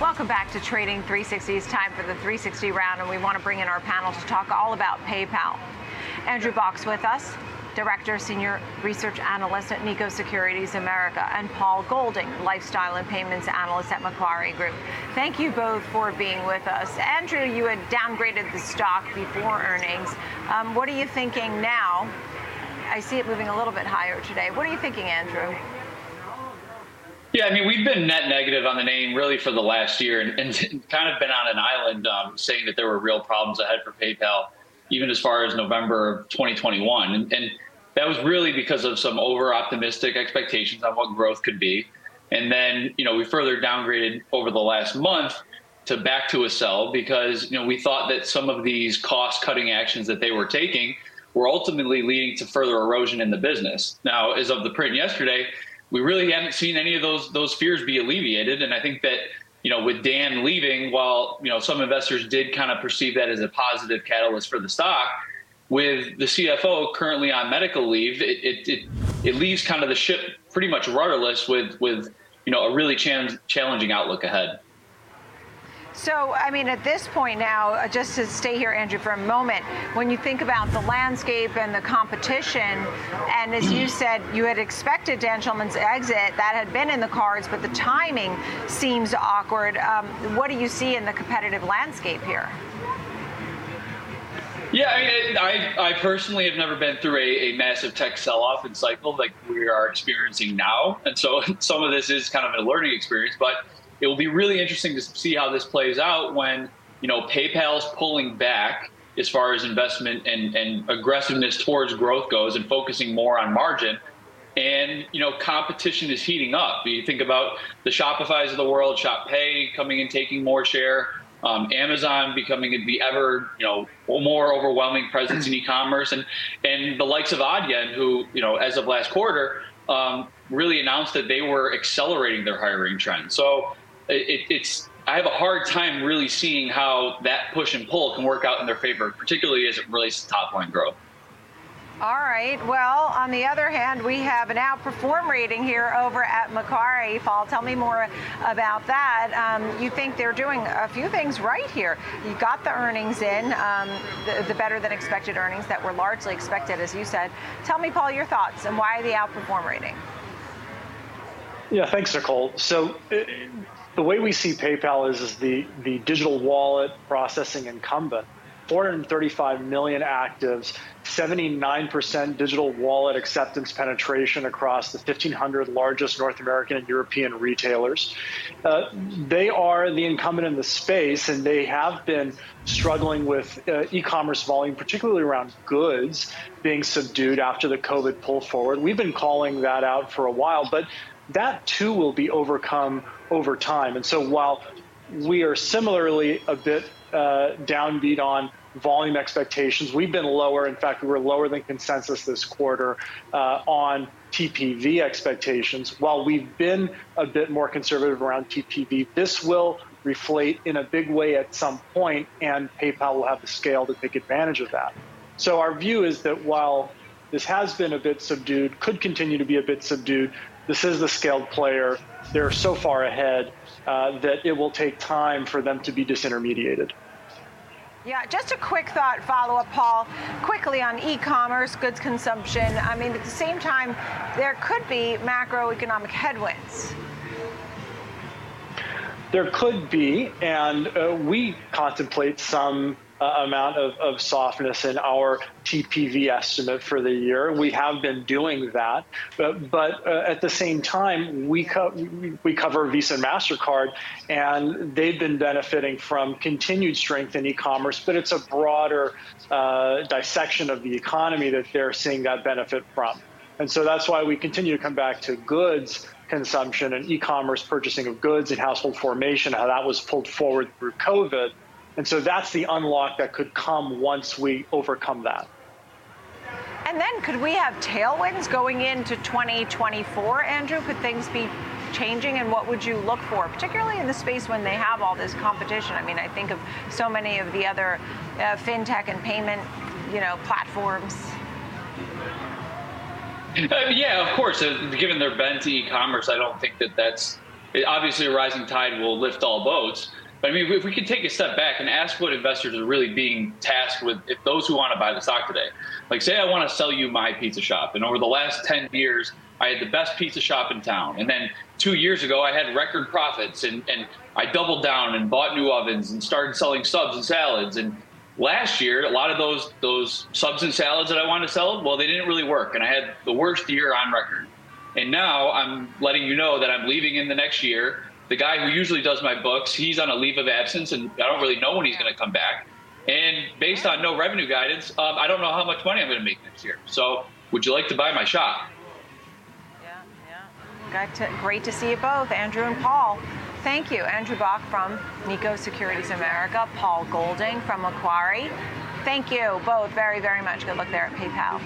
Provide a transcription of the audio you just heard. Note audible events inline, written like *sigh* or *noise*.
Welcome back to Trading 360. It's time for the 360 round, and we want to bring in our panel to talk all about PayPal. Andrew Bauch with us, Director, Senior Research Analyst at Nikko Securities America, and Paul Golding, Lifestyle and Payments Analyst at Macquarie Group. Thank you both for being with us. Andrew, you had downgraded the stock before earnings. Um, what are you thinking now? I see it moving a little bit higher today. What are you thinking, Andrew? Yeah, I mean, we've been net negative on the name really for the last year and, and *laughs* kind of been on an island um, saying that there were real problems ahead for PayPal, even as far as November of 2021. And, and that was really because of some over optimistic expectations on what growth could be. And then, you know, we further downgraded over the last month to back to a sell because, you know, we thought that some of these cost cutting actions that they were taking were ultimately leading to further erosion in the business. Now, as of the print yesterday, we really haven't seen any of those those fears be alleviated. And I think that you know with Dan leaving, while you know some investors did kind of perceive that as a positive catalyst for the stock, with the CFO currently on medical leave, it it it, it leaves kind of the ship pretty much rudderless with with you know a really challenging outlook ahead. So, I mean, at this point now, uh, just to stay here, Andrew, for a moment, when you think about the landscape and the competition, and as you *clears throat* said, you had expected Dan Schulman's exit, that had been in the cards, but the timing seems awkward. Um, what do you see in the competitive landscape here? Yeah, I, I, I, personally have never been through a, a massive tech sell-off and cycle like we are experiencing now, and so *laughs* some of this is kind of a learning experience. But it will be really interesting to see how this plays out when you know PayPal's pulling back as far as investment and, and aggressiveness towards growth goes and focusing more on margin. And you know, competition is heating up. You think about the Shopify's of the world, Shop Pay coming and taking more share, um, Amazon becoming the ever you know more overwhelming presence in e-commerce, and and the likes of Adyen, who you know as of last quarter um, really announced that they were accelerating their hiring trend. So it, it's I have a hard time really seeing how that push and pull can work out in their favor, particularly as it relates to top line growth. All right. Well, on the other hand, we have an outperform rating here over at Macquarie. Paul, tell me more about that. Um, you think they're doing a few things right here. You got the earnings in, um, the, the, better than expected earnings that were largely expected, as you said. Tell me, Paul, your thoughts and why the outperform rating. Yeah, thanks, Nicole. So, uh, the way we see PayPal is, is the, the digital wallet processing incumbent. 435 million actives, 79% digital wallet acceptance penetration across the 1,500 largest North American and European retailers. Uh, they are the incumbent in the space, and they have been struggling with uh, e commerce volume, particularly around goods, being subdued after the COVID pull forward. We've been calling that out for a while, but that too will be overcome over time. And so while we are similarly a bit uh, downbeat on volume expectations, we've been lower. In fact, we were lower than consensus this quarter uh, on TPV expectations. While we've been a bit more conservative around TPV, this will reflate in a big way at some point, and PayPal will have the scale to take advantage of that. So our view is that while this has been a bit subdued, could continue to be a bit subdued, this is the scaled player. They're so far ahead uh, that it will take time for them to be disintermediated. Yeah, just a quick thought follow up, Paul, quickly on e commerce, goods consumption. I mean, at the same time, there could be macroeconomic headwinds. There could be, and uh, we contemplate some uh, amount of, of softness in our TPV estimate for the year. We have been doing that, but, but uh, at the same time, we, co- we cover Visa and MasterCard, and they've been benefiting from continued strength in e commerce, but it's a broader uh, dissection of the economy that they're seeing that benefit from. And so that's why we continue to come back to goods consumption and e commerce purchasing of goods and household formation, how that was pulled forward through COVID. And so that's the unlock that could come once we overcome that. And then could we have tailwinds going into 2024, Andrew? Could things be changing and what would you look for, particularly in the space when they have all this competition? I mean, I think of so many of the other uh, fintech and payment, you know, platforms. Uh, yeah, of course. Uh, given their bent to e-commerce, I don't think that that's obviously a rising tide will lift all boats. But I mean, if we could take a step back and ask what investors are really being tasked with, if those who want to buy the stock today, like say I want to sell you my pizza shop, and over the last 10 years, I had the best pizza shop in town. And then two years ago, I had record profits, and, and I doubled down and bought new ovens and started selling subs and salads. And last year, a lot of those those subs and salads that I wanted to sell, well, they didn't really work, and I had the worst year on record. And now I'm letting you know that I'm leaving in the next year. The guy who usually does my books, he's on a leave of absence, and I don't really know when he's going to come back. And based on no revenue guidance, um, I don't know how much money I'm going to make next year. So, would you like to buy my shop? Yeah, yeah. To, great to see you both, Andrew and Paul. Thank you, Andrew Bauch from Nikko Securities America, Paul Golding from Macquarie. Thank you both very, very much. Good luck there at PayPal.